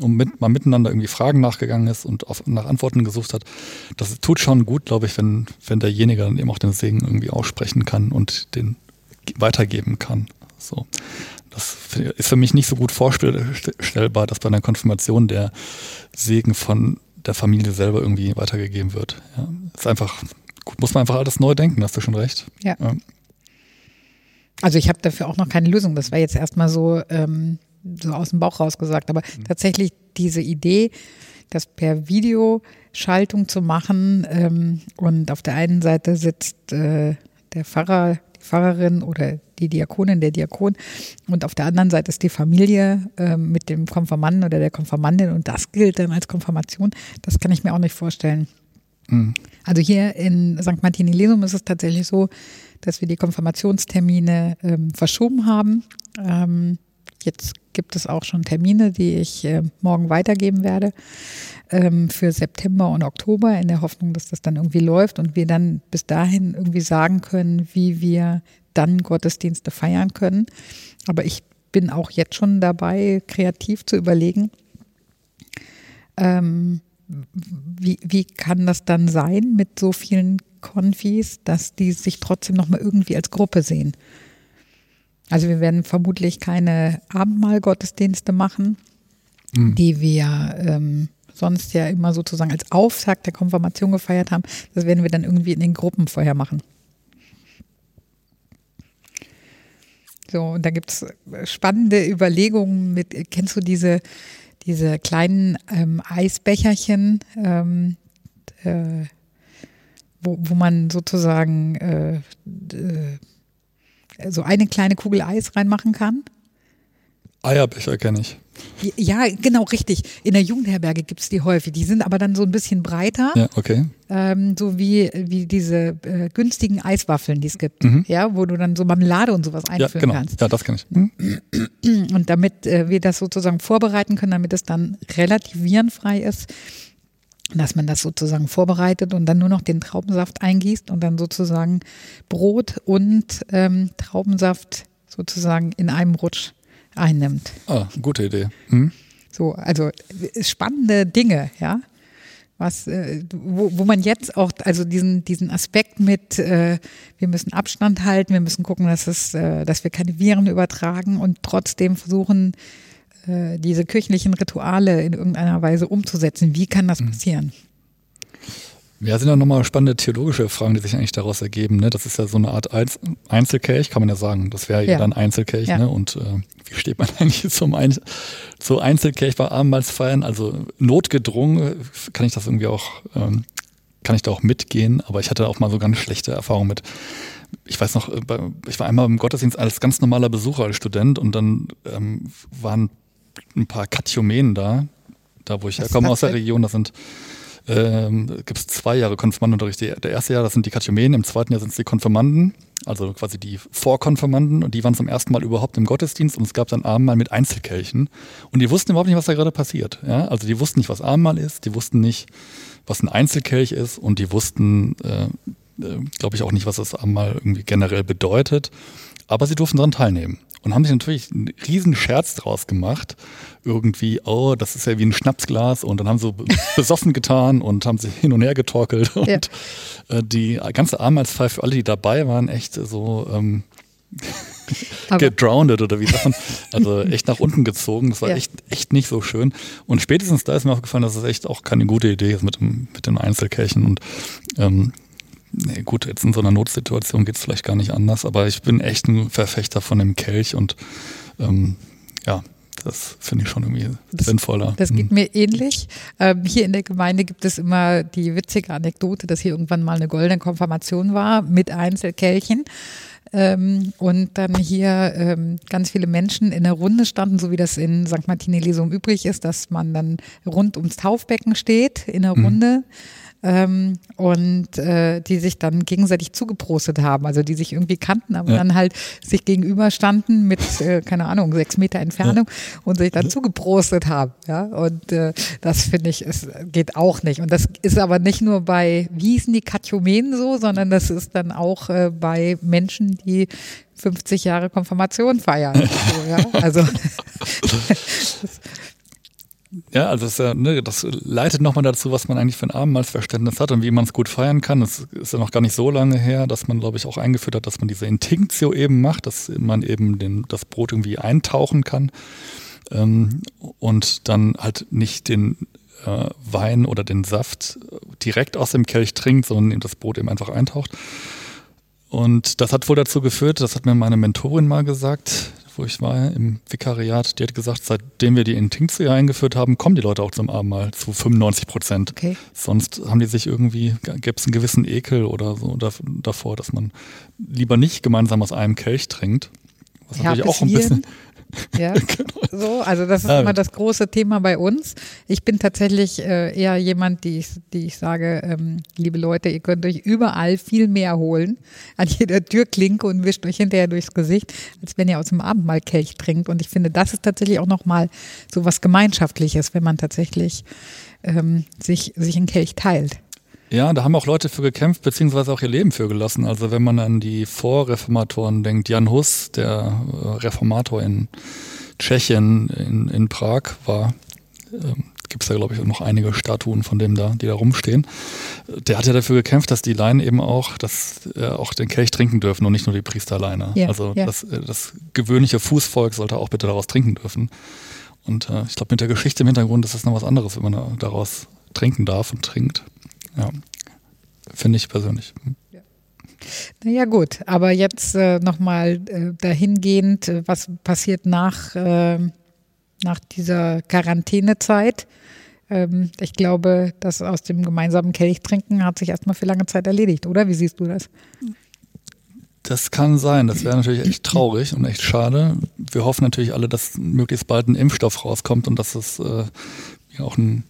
um mit, mal miteinander irgendwie Fragen nachgegangen ist und auf, nach Antworten gesucht hat, das tut schon gut, glaube ich, wenn, wenn derjenige dann eben auch den Segen irgendwie aussprechen kann und den weitergeben kann. So. Das ist für mich nicht so gut vorstellbar, dass bei einer Konfirmation der Segen von der Familie selber irgendwie weitergegeben wird. Ja, ist einfach, muss man einfach alles neu denken, hast du schon recht. Ja. ja. Also ich habe dafür auch noch keine Lösung. Das war jetzt erstmal so, ähm, so aus dem Bauch raus gesagt. Aber mhm. tatsächlich diese Idee, das per Videoschaltung zu machen ähm, und auf der einen Seite sitzt äh, der Pfarrer Pfarrerin oder die Diakonin, der Diakon. Und auf der anderen Seite ist die Familie äh, mit dem Konfirmanden oder der Konfirmandin und das gilt dann als Konfirmation. Das kann ich mir auch nicht vorstellen. Mhm. Also hier in St. Martini Lesum ist es tatsächlich so, dass wir die Konfirmationstermine ähm, verschoben haben. Ähm, jetzt gibt es auch schon Termine, die ich äh, morgen weitergeben werde ähm, für September und Oktober in der Hoffnung, dass das dann irgendwie läuft und wir dann bis dahin irgendwie sagen können, wie wir dann Gottesdienste feiern können. Aber ich bin auch jetzt schon dabei, kreativ zu überlegen, ähm, wie, wie kann das dann sein mit so vielen Konfis, dass die sich trotzdem nochmal irgendwie als Gruppe sehen. Also wir werden vermutlich keine Abendmahlgottesdienste machen, mhm. die wir ähm, sonst ja immer sozusagen als Auftakt der Konfirmation gefeiert haben. Das werden wir dann irgendwie in den Gruppen vorher machen. So, und da gibt es spannende Überlegungen mit, kennst du diese, diese kleinen ähm, Eisbecherchen, ähm, äh, wo, wo man sozusagen äh, äh, so eine kleine Kugel Eis reinmachen kann? Eierbecher kenne ich. Ja, genau, richtig. In der Jugendherberge gibt es die häufig. Die sind aber dann so ein bisschen breiter. Ja, okay. Ähm, so wie, wie diese äh, günstigen Eiswaffeln, die es gibt. Mhm. Ja, wo du dann so Marmelade und sowas einführen ja, genau. kannst. Ja, das kann ich. Mhm. Und damit äh, wir das sozusagen vorbereiten können, damit es dann relativ virenfrei ist, dass man das sozusagen vorbereitet und dann nur noch den Traubensaft eingießt und dann sozusagen Brot und ähm, Traubensaft sozusagen in einem Rutsch einnimmt. Ah, gute Idee. Hm? So, also spannende Dinge, ja. Was, äh, wo, wo man jetzt auch, also diesen, diesen Aspekt mit, äh, wir müssen Abstand halten, wir müssen gucken, dass es, äh, dass wir keine Viren übertragen und trotzdem versuchen, äh, diese kirchlichen Rituale in irgendeiner Weise umzusetzen. Wie kann das mhm. passieren? Ja, sind ja nochmal spannende theologische Fragen, die sich eigentlich daraus ergeben. Ne? Das ist ja so eine Art Einzelkelch, kann man ja sagen. Das wäre ja dann Einzelkelch. Ja. Ne? Und äh, wie steht man eigentlich zum Ein zu Einzelkelch bei Abendmahlsfeiern? Also notgedrungen kann ich das irgendwie auch, ähm, kann ich da auch mitgehen. Aber ich hatte auch mal so ganz schlechte Erfahrungen mit ich weiß noch, äh, ich war einmal im Gottesdienst als ganz normaler Besucher als Student und dann ähm, waren ein paar Katechumenen da, da wo ich herkomme aus der Region, das sind ähm, gibt es zwei Jahre Konfirmandenunterricht. Der erste Jahr, das sind die Katechumenen, im zweiten Jahr sind es die Konfirmanden, also quasi die Vorkonfirmanden und die waren zum ersten Mal überhaupt im Gottesdienst und es gab dann Abendmahl mit Einzelkelchen und die wussten überhaupt nicht, was da gerade passiert. Ja? Also die wussten nicht, was Abendmahl ist, die wussten nicht, was ein Einzelkelch ist und die wussten, äh, äh, glaube ich, auch nicht, was das Abendmahl irgendwie generell bedeutet, aber sie durften daran teilnehmen und haben sich natürlich einen riesen Scherz draus gemacht. Irgendwie, oh, das ist ja wie ein Schnapsglas und dann haben sie besoffen getan und haben sich hin und her getorkelt und ja. Äh, die ganze Abendmahlsfeier für alle, die dabei waren, echt so ähm, gedrowned oder wie sagt man, also echt nach unten gezogen. Das war ja. echt, echt nicht so schön. Und spätestens da ist mir aufgefallen, dass es echt auch keine gute Idee ist mit dem, mit den Einzelkirchen und ähm, Nee, gut, jetzt in so einer Notsituation geht es vielleicht gar nicht anders, aber ich bin echt ein Verfechter von dem Kelch und ähm, ja, das finde ich schon irgendwie das, sinnvoller. Das geht mhm. mir ähnlich. Ähm, hier in der Gemeinde gibt es immer die witzige Anekdote, dass hier irgendwann mal eine goldene Konfirmation war mit Einzelkelchen. Ähm, und dann hier ähm, ganz viele Menschen in der Runde standen, so wie das in St. Martine Lesum übrig ist, dass man dann rund ums Taufbecken steht in der mhm. Runde. Mhm ähm, und äh, die sich dann gegenseitig zugeprostet haben, also die sich irgendwie kannten, aber ja. dann halt sich gegenüberstanden mit, äh, keine Ahnung, sechs Meter Entfernung ja. und sich dann ja. zugeprostet haben. Ja, und äh, das finde ich, es geht auch nicht. Und das ist aber nicht nur bei, wie hießen die Katechumenen so, sondern das ist dann auch äh, bei Menschen, die 50 Jahre Konfirmation feiern. so, ja? Also Ja, also das, ne, das leitet nochmal dazu, was man eigentlich für ein Abendmahlsverständnis hat und wie man es gut feiern kann. Es ist ja noch gar nicht so lange her, dass man, glaube ich, auch eingeführt hat, dass man diese Intinktio eben macht, dass man eben den, das Brot irgendwie eintauchen kann ähm, und dann halt nicht den äh, Wein oder den Saft direkt aus dem Kelch trinkt, sondern das Brot eben einfach eintaucht. Und das hat wohl dazu geführt, das hat mir meine Mentorin mal gesagt, wo ich war im Vikariat, die hat gesagt, seitdem wir die Intinktia eingeführt haben, kommen die Leute auch zum Abendmahl zu 95 Prozent. Okay. Sonst haben die sich irgendwie, gäbe es einen gewissen Ekel oder so davor, dass man lieber nicht gemeinsam aus einem Kelch trinkt. Was natürlich auch ein bisschen, ja, genau. so, also das ist immer das große Thema bei uns. Ich bin tatsächlich äh, eher jemand, die ich, die ich sage, ähm, liebe Leute, ihr könnt euch überall viel mehr holen, an jeder Türklinke und wischt euch hinterher durchs Gesicht, als wenn ihr aus dem Abendmahlkelch trinkt. Und ich finde, das ist tatsächlich auch nochmal so was Gemeinschaftliches, wenn man tatsächlich ähm, sich, sich einen Kelch teilt. Ja, da haben auch Leute für gekämpft, beziehungsweise auch ihr Leben für gelassen. Also wenn man an die Vorreformatoren denkt, Jan Hus, der äh, Reformator in Tschechien, in, in Prag war, ähm, gibt es da glaube ich auch noch einige Statuen von dem da, die da rumstehen. Der hat ja dafür gekämpft, dass die Laien eben auch, dass äh, auch den Kelch trinken dürfen und nicht nur die Priester alleine. Ja, also ja. Das, äh, das gewöhnliche Fußvolk sollte auch bitte daraus trinken dürfen. Und äh, ich glaube, mit der Geschichte im Hintergrund ist das noch was anderes, wenn man daraus trinken darf und trinkt. Ja, finde ich persönlich. Ja. Naja gut, aber jetzt äh, nochmal äh, dahingehend, äh, was passiert nach, äh, nach dieser Quarantänezeit? Ähm, ich glaube, das aus dem gemeinsamen Kelch trinken hat sich erstmal für lange Zeit erledigt, oder? Wie siehst du das? Das kann sein. Das wäre natürlich echt traurig und echt schade. Wir hoffen natürlich alle, dass möglichst bald ein Impfstoff rauskommt und dass es äh, ja auch ein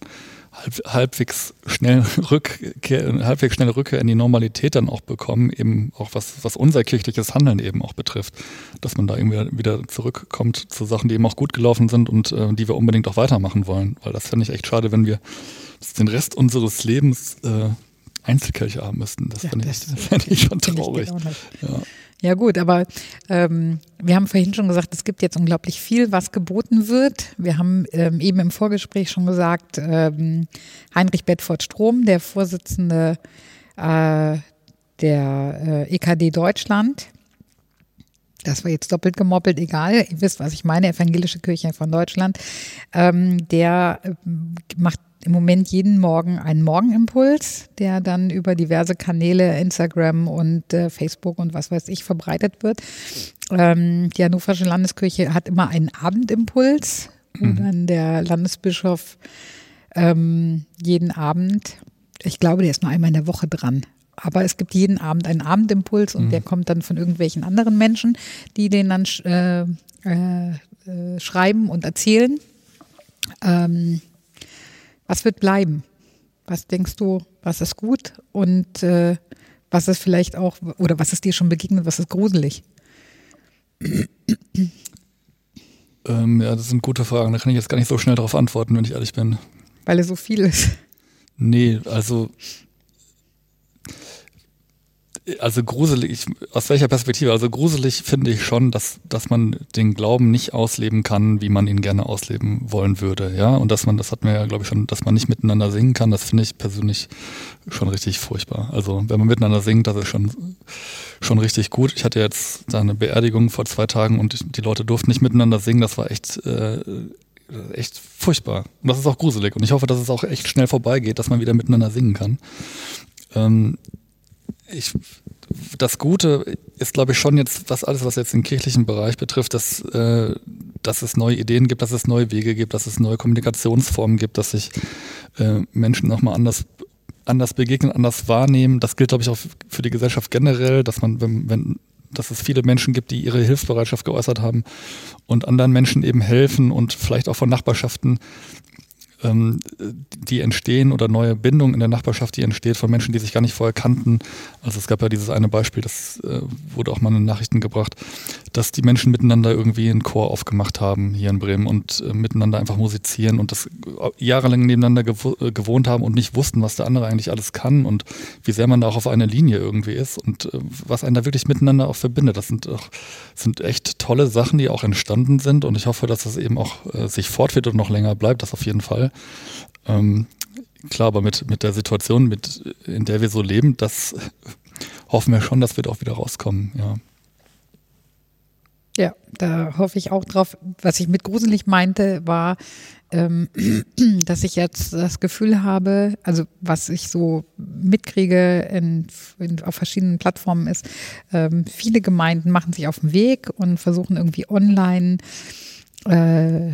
halb, halbwegs schnell Rückkehr, halbwegs schnelle Rückkehr in die Normalität dann auch bekommen, eben auch was, was unser kirchliches Handeln eben auch betrifft, dass man da irgendwie wieder zurückkommt zu Sachen, die eben auch gut gelaufen sind und äh, die wir unbedingt auch weitermachen wollen, weil das fände ich echt schade, wenn wir den Rest unseres Lebens äh, Einzelkirche haben müssten. Das ja, fände ich, fänd ich schon traurig. Ich ja. Ja gut, aber ähm, wir haben vorhin schon gesagt, es gibt jetzt unglaublich viel, was geboten wird. Wir haben ähm, eben im Vorgespräch schon gesagt, ähm, Heinrich Bedford Strom, der Vorsitzende äh, der äh, EKD Deutschland, das war jetzt doppelt gemoppelt, egal, ihr wisst, was ich meine, Evangelische Kirche von Deutschland, ähm, der äh, macht im Moment jeden Morgen einen Morgenimpuls, der dann über diverse Kanäle, Instagram und äh, Facebook und was weiß ich, verbreitet wird. Ähm, die Hannoversche Landeskirche hat immer einen Abendimpuls, wo mhm. dann der Landesbischof ähm, jeden Abend, ich glaube, der ist nur einmal in der Woche dran. Aber es gibt jeden Abend einen Abendimpuls und mhm. der kommt dann von irgendwelchen anderen Menschen, die den dann äh, äh, äh, schreiben und erzählen. Ähm, was wird bleiben? Was denkst du, was ist gut und äh, was ist vielleicht auch, oder was ist dir schon begegnet, was ist gruselig? Ähm, ja, das sind gute Fragen. Da kann ich jetzt gar nicht so schnell darauf antworten, wenn ich ehrlich bin. Weil es so viel ist. Nee, also also gruselig, aus welcher Perspektive? Also gruselig finde ich schon, dass, dass man den Glauben nicht ausleben kann, wie man ihn gerne ausleben wollen würde. Ja, und dass man, das hat man ja, glaube ich, schon, dass man nicht miteinander singen kann, das finde ich persönlich schon richtig furchtbar. Also, wenn man miteinander singt, das ist schon, schon richtig gut. Ich hatte jetzt da eine Beerdigung vor zwei Tagen und die Leute durften nicht miteinander singen. Das war echt, äh, echt furchtbar. Und das ist auch gruselig. Und ich hoffe, dass es auch echt schnell vorbeigeht, dass man wieder miteinander singen kann. Ähm, ich, das Gute ist, glaube ich, schon jetzt, was alles, was jetzt den kirchlichen Bereich betrifft, dass, äh, dass es neue Ideen gibt, dass es neue Wege gibt, dass es neue Kommunikationsformen gibt, dass sich äh, Menschen nochmal anders anders begegnen, anders wahrnehmen. Das gilt, glaube ich, auch für die Gesellschaft generell, dass man, wenn, wenn dass es viele Menschen gibt, die ihre Hilfsbereitschaft geäußert haben und anderen Menschen eben helfen und vielleicht auch von Nachbarschaften ähm, die entstehen oder neue Bindungen in der Nachbarschaft, die entsteht von Menschen, die sich gar nicht vorher kannten. Also es gab ja dieses eine Beispiel, das äh, wurde auch mal in den Nachrichten gebracht, dass die Menschen miteinander irgendwie einen Chor aufgemacht haben hier in Bremen und äh, miteinander einfach musizieren und das jahrelang nebeneinander gewo äh, gewohnt haben und nicht wussten, was der andere eigentlich alles kann und wie sehr man da auch auf einer Linie irgendwie ist und äh, was einen da wirklich miteinander auch verbindet. Das sind auch sind echt tolle Sachen, die auch entstanden sind und ich hoffe, dass das eben auch äh, sich fortführt und noch länger bleibt, das auf jeden Fall. Ähm, klar, aber mit, mit der Situation, mit, in der wir so leben, das hoffen wir schon, dass wir auch wieder rauskommen, ja. Ja, da hoffe ich auch drauf. Was ich mit gruselig meinte, war, ähm, dass ich jetzt das Gefühl habe, also was ich so mitkriege in, in, auf verschiedenen Plattformen ist, ähm, viele Gemeinden machen sich auf den Weg und versuchen irgendwie online äh,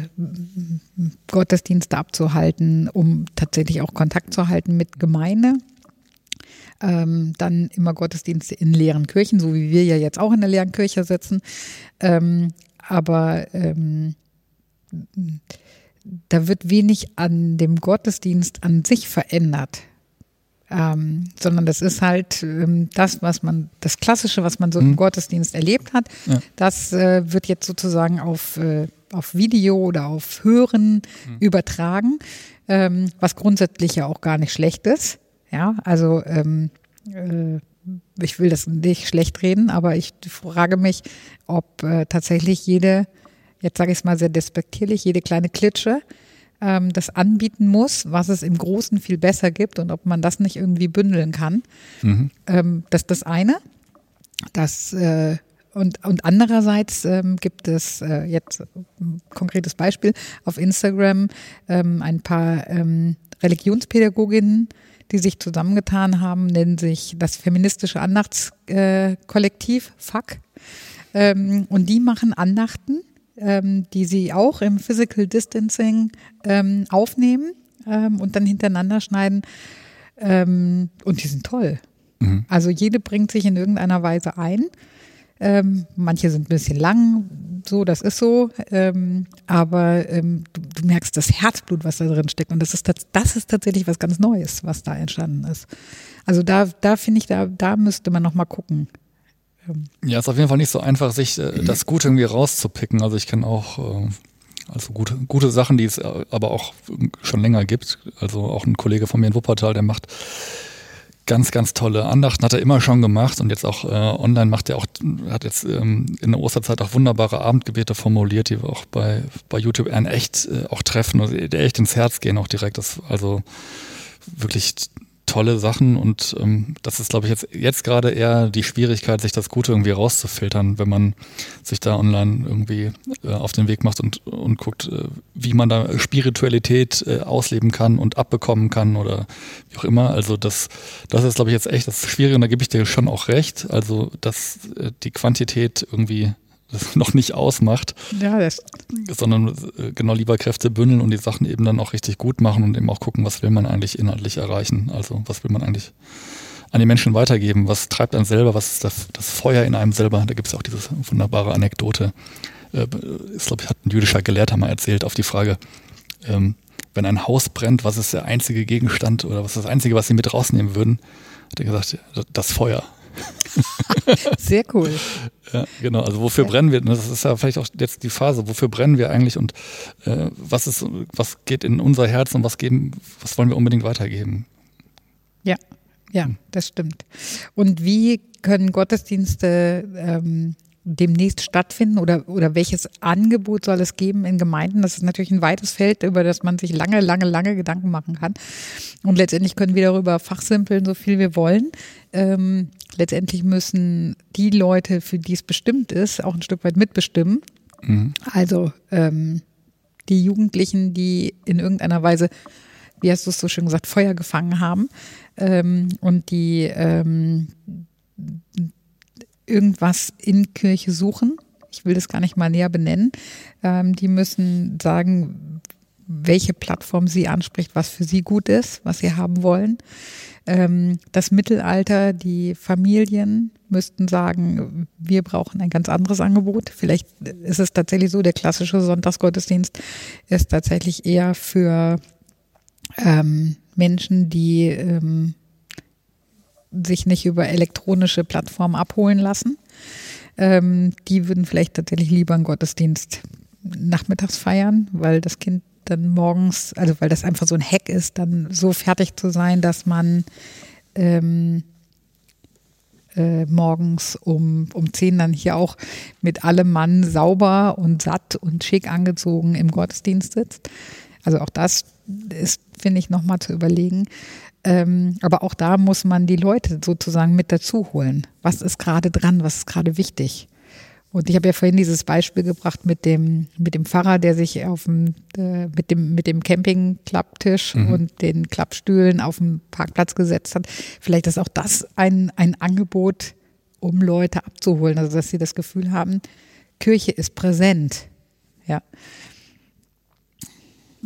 Gottesdienste abzuhalten, um tatsächlich auch Kontakt zu halten mit Gemeinde. Ähm, dann immer Gottesdienste in leeren Kirchen, so wie wir ja jetzt auch in der leeren Kirche sitzen. Ähm, aber ähm, da wird wenig an dem Gottesdienst an sich verändert. Ähm, sondern das ist halt ähm, das, was man, das Klassische, was man so mhm. im Gottesdienst erlebt hat, ja. das äh, wird jetzt sozusagen auf äh, auf Video oder auf Hören mhm. übertragen, ähm, was grundsätzlich ja auch gar nicht schlecht ist. Ja, also ähm, äh, ich will das nicht schlecht reden, aber ich frage mich, ob äh, tatsächlich jede, jetzt sage ich es mal sehr despektierlich, jede kleine Klitsche ähm, das anbieten muss, was es im Großen viel besser gibt und ob man das nicht irgendwie bündeln kann. Mhm. Ähm, das ist das eine. Das äh, und, und andererseits ähm, gibt es äh, jetzt ein konkretes Beispiel auf Instagram ähm, ein paar ähm, Religionspädagoginnen, die sich zusammengetan haben, nennen sich das feministische Andachtskollektiv, äh, FAK. Ähm, und die machen Andachten, ähm, die sie auch im Physical Distancing ähm, aufnehmen und dann hintereinander schneiden. Und die sind toll. Mhm. Also jede bringt sich in irgendeiner Weise ein. Ähm, manche sind ein bisschen lang, so, das ist so. Ähm, aber ähm, du, du, merkst das Herzblut, was da drin steckt. Und das ist, das ist tatsächlich was ganz Neues, was da entstanden ist. Also da, da finde ich, da, da müsste man nochmal gucken. Ähm. Ja, ist auf jeden Fall nicht so einfach, sich äh, das Gute irgendwie rauszupicken. Also ich kenne auch äh, also gute, gute Sachen, die es äh, aber auch schon länger gibt. Also auch ein Kollege von mir in Wuppertal, der macht ganz, ganz tolle Andachten, hat er immer schon gemacht und jetzt auch äh, online macht er auch, hat jetzt ähm, in der Osterzeit auch wunderbare Abendgebete formuliert, die wir auch bei, bei YouTube einen echt äh, auch treffen, also, die echt ins Herz gehen auch direkt. Das also wirklich tolle Sachen und ähm, das ist, glaube ich, jetzt, jetzt gerade eher die Schwierigkeit, sich das Gute irgendwie rauszufiltern, wenn man sich da online irgendwie äh, auf den Weg macht und, und guckt, äh, wie man da Spiritualität äh, ausleben kann und abbekommen kann oder wie auch immer. Also das, das ist, glaube ich, jetzt echt das Schwierige und da gebe ich dir schon auch recht. Also, dass äh, die Quantität irgendwie das noch nicht ausmacht, ja, das sondern äh, genau lieber Kräfte bündeln und die Sachen eben dann auch richtig gut machen und eben auch gucken, was will man eigentlich inhaltlich erreichen. Also was will man eigentlich an die Menschen weitergeben, was treibt einen selber, was ist das, das Feuer in einem selber. Da gibt es auch diese wunderbare Anekdote, äh, ist, glaube ich, hat ein jüdischer Gelehrter mal erzählt auf die Frage, ähm, wenn ein Haus brennt, was ist der einzige Gegenstand oder was ist das Einzige, was sie mit rausnehmen würden? Hat er gesagt, das Feuer. Sehr cool. Ja, genau. Also wofür ja. brennen wir? Das ist ja vielleicht auch jetzt die Phase. Wofür brennen wir eigentlich und äh, was ist, was geht in unser Herz und was geben, was wollen wir unbedingt weitergeben? Ja, ja, hm. das stimmt. Und wie können Gottesdienste ähm, demnächst stattfinden oder, oder welches Angebot soll es geben in Gemeinden? Das ist natürlich ein weites Feld, über das man sich lange, lange, lange Gedanken machen kann. Und letztendlich können wir darüber fachsimpeln, so viel wir wollen. Ähm, letztendlich müssen die Leute, für die es bestimmt ist, auch ein Stück weit mitbestimmen. Mhm. Also ähm, die Jugendlichen, die in irgendeiner Weise, wie hast du es so schön gesagt, Feuer gefangen haben ähm, und die ähm, irgendwas in Kirche suchen. Ich will das gar nicht mal näher benennen. Ähm, die müssen sagen, welche Plattform sie anspricht, was für sie gut ist, was sie haben wollen. Ähm, das Mittelalter, die Familien müssten sagen, wir brauchen ein ganz anderes Angebot. Vielleicht ist es tatsächlich so, der klassische Sonntagsgottesdienst ist tatsächlich eher für ähm, Menschen, die ähm, sich nicht über elektronische Plattformen abholen lassen. Ähm, die würden vielleicht tatsächlich lieber einen Gottesdienst nachmittags feiern, weil das Kind dann morgens, also weil das einfach so ein Hack ist, dann so fertig zu sein, dass man ähm, äh, morgens um, um 10 dann hier auch mit allem Mann sauber und satt und schick angezogen im Gottesdienst sitzt. Also auch das ist, finde ich, nochmal zu überlegen. Ähm, aber auch da muss man die Leute sozusagen mit dazu holen. Was ist gerade dran? Was ist gerade wichtig? Und ich habe ja vorhin dieses Beispiel gebracht mit dem, mit dem Pfarrer, der sich auf dem, äh, mit dem, mit dem Campingklapptisch mhm. und den Klappstühlen auf dem Parkplatz gesetzt hat. Vielleicht ist auch das ein, ein Angebot, um Leute abzuholen, also dass sie das Gefühl haben, Kirche ist präsent. Ja.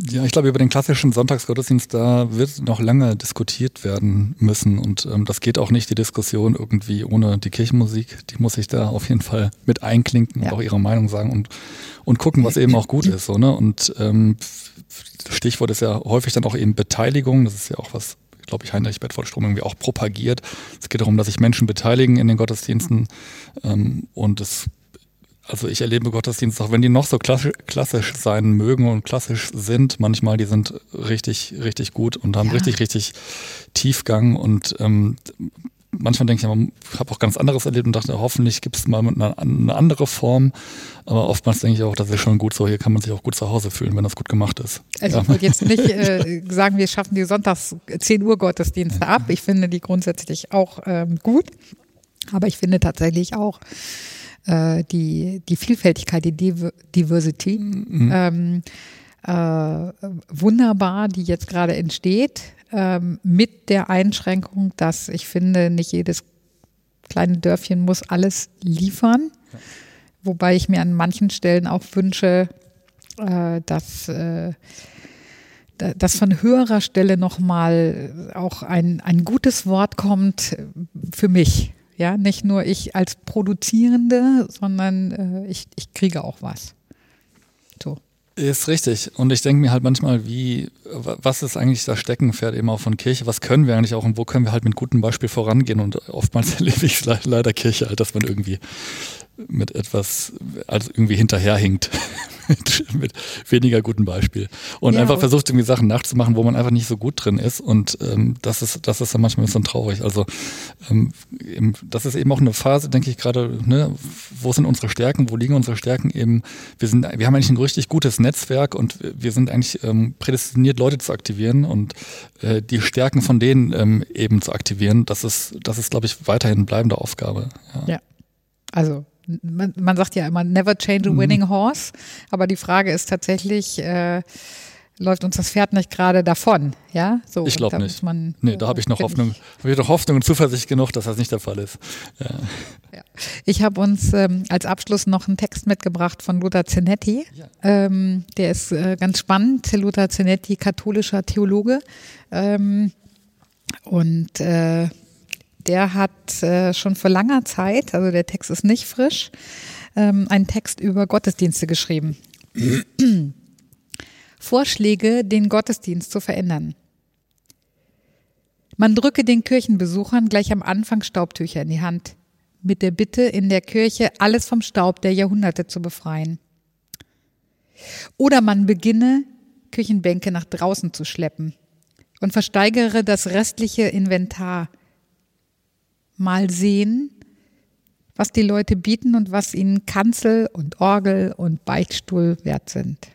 Ja, ich glaube, über den klassischen Sonntagsgottesdienst, da wird noch lange diskutiert werden müssen. Und ähm, das geht auch nicht, die Diskussion irgendwie ohne die Kirchenmusik. Die muss sich da auf jeden Fall mit einklinken ja. und auch ihre Meinung sagen und, und gucken, was eben auch gut ist. So, ne? Und ähm, Stichwort ist ja häufig dann auch eben Beteiligung. Das ist ja auch was, glaube ich, Heinrich Bedford Strom irgendwie auch propagiert. Es geht darum, dass sich Menschen beteiligen in den Gottesdiensten. Ähm, und es also ich erlebe Gottesdienste, auch wenn die noch so klassisch, sein mögen und klassisch sind, manchmal die sind richtig, richtig gut und haben ja. richtig, richtig Tiefgang und ähm, manchmal denke ich, ich habe auch ganz anderes erlebt und dachte, hoffentlich gibt es mal eine, eine, andere Form. Aber oftmals denke ich auch, das ist schon gut so. Hier kann man sich auch gut zu Hause fühlen, wenn das gut gemacht ist. Also ja. ich wollte jetzt nicht äh, sagen, wir schaffen die Sonntags 10 Uhr Gottesdienste ab. Ich finde die grundsätzlich auch ähm, gut. Aber ich finde tatsächlich auch, äh, die, die Vielfältigkeit, die Diversity. Mhm. Ähm, äh, wunderbar, die jetzt gerade entsteht, ähm, mit der Einschränkung, dass ich finde, nicht jedes kleine Dörfchen muss alles liefern. Ja. Wobei ich mir an manchen Stellen auch wünsche, äh, dass, äh, dass von höherer Stelle nochmal auch ein, ein gutes Wort kommt für mich Ja, nicht nur ich als Produzierende, sondern äh, ich, ich kriege auch was. So. Ist richtig. Und ich denke mir halt manchmal, wie, was ist eigentlich das Steckenpferd eben auch von Kirche? Was können wir eigentlich auch und wo können wir halt mit gutem Beispiel vorangehen? Und oftmals erlebe ich leider Kirche halt, dass man irgendwie mit etwas, also irgendwie hinterherhinkt. mit, mit weniger gutem Beispiel. Und ja, einfach versucht, irgendwie Sachen nachzumachen, wo man einfach nicht so gut drin ist. Und ähm, das ist, das ist dann manchmal ein bisschen traurig. Also ähm, das ist eben auch eine Phase, denke ich gerade, ne, wo sind unsere Stärken, wo liegen unsere Stärken eben? Wir sind, wir haben eigentlich ein richtig gutes Netzwerk und wir sind eigentlich ähm, prädestiniert, Leute zu aktivieren und äh, die Stärken von denen ähm, eben zu aktivieren. Das ist, das ist, glaube ich, weiterhin bleibende Aufgabe. ja. ja. Also man, man, sagt ja immer, never change a mhm. winning horse. Aber die Frage ist tatsächlich, äh, läuft uns das Pferd nicht gerade davon? Ja, so. Ich glaube nicht. Man, nee, da habe ich noch Hoffnung, habe ich noch Hoffnung und Zuversicht genug, dass das nicht der Fall ist. Ja. Ja. Ich habe uns ähm, als Abschluss noch einen Text mitgebracht von Luther Zenetti. Ja. Ähm, der ist äh, ganz spannend. Luther Zenetti, katholischer Theologe. Ähm, und äh, der hat äh, schon vor langer Zeit, also der Text ist nicht frisch, ähm, einen Text über Gottesdienste geschrieben. Vorschläge, den Gottesdienst zu verändern. Man drücke den Kirchenbesuchern gleich am Anfang Staubtücher in die Hand, mit der Bitte, in der Kirche alles vom Staub der Jahrhunderte zu befreien. Oder man beginne, Küchenbänke nach draußen zu schleppen und versteigere das restliche Inventar, mal sehen, was die Leute bieten und was ihnen Kanzel und Orgel und Beichtstuhl wert sind.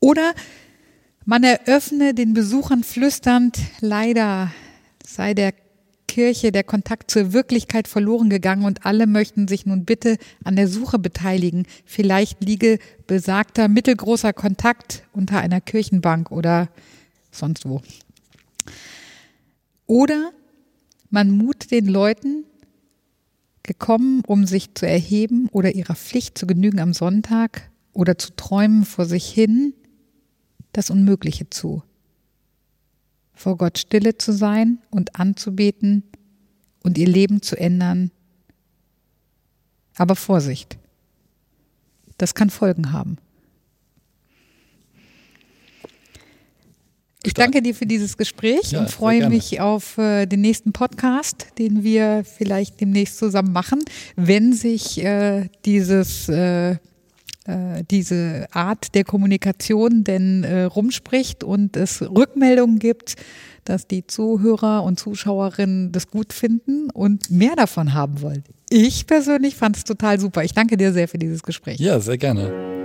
Oder man eröffne den Besuchern flüsternd, leider sei der Kirche der Kontakt zur Wirklichkeit verloren gegangen und alle möchten sich nun bitte an der Suche beteiligen. Vielleicht liege besagter mittelgroßer Kontakt unter einer Kirchenbank oder sonst wo. Oder man mut den Leuten, gekommen, um sich zu erheben oder ihrer Pflicht zu genügen am Sonntag oder zu träumen vor sich hin, das Unmögliche zu. Vor Gott stille zu sein und anzubeten und ihr Leben zu ändern. Aber Vorsicht, das kann Folgen haben. Ich danke dir für dieses Gespräch ja, und freue mich auf äh, den nächsten Podcast, den wir vielleicht demnächst zusammen machen, wenn sich äh, dieses äh, äh diese Art der Kommunikation denn äh, rumspricht und es Rückmeldungen gibt, dass die Zuhörer und Zuschauerinnen das gut finden und mehr davon haben wollen. Ich persönlich fand es total super. Ich danke dir sehr für dieses Gespräch. Ja, sehr gerne.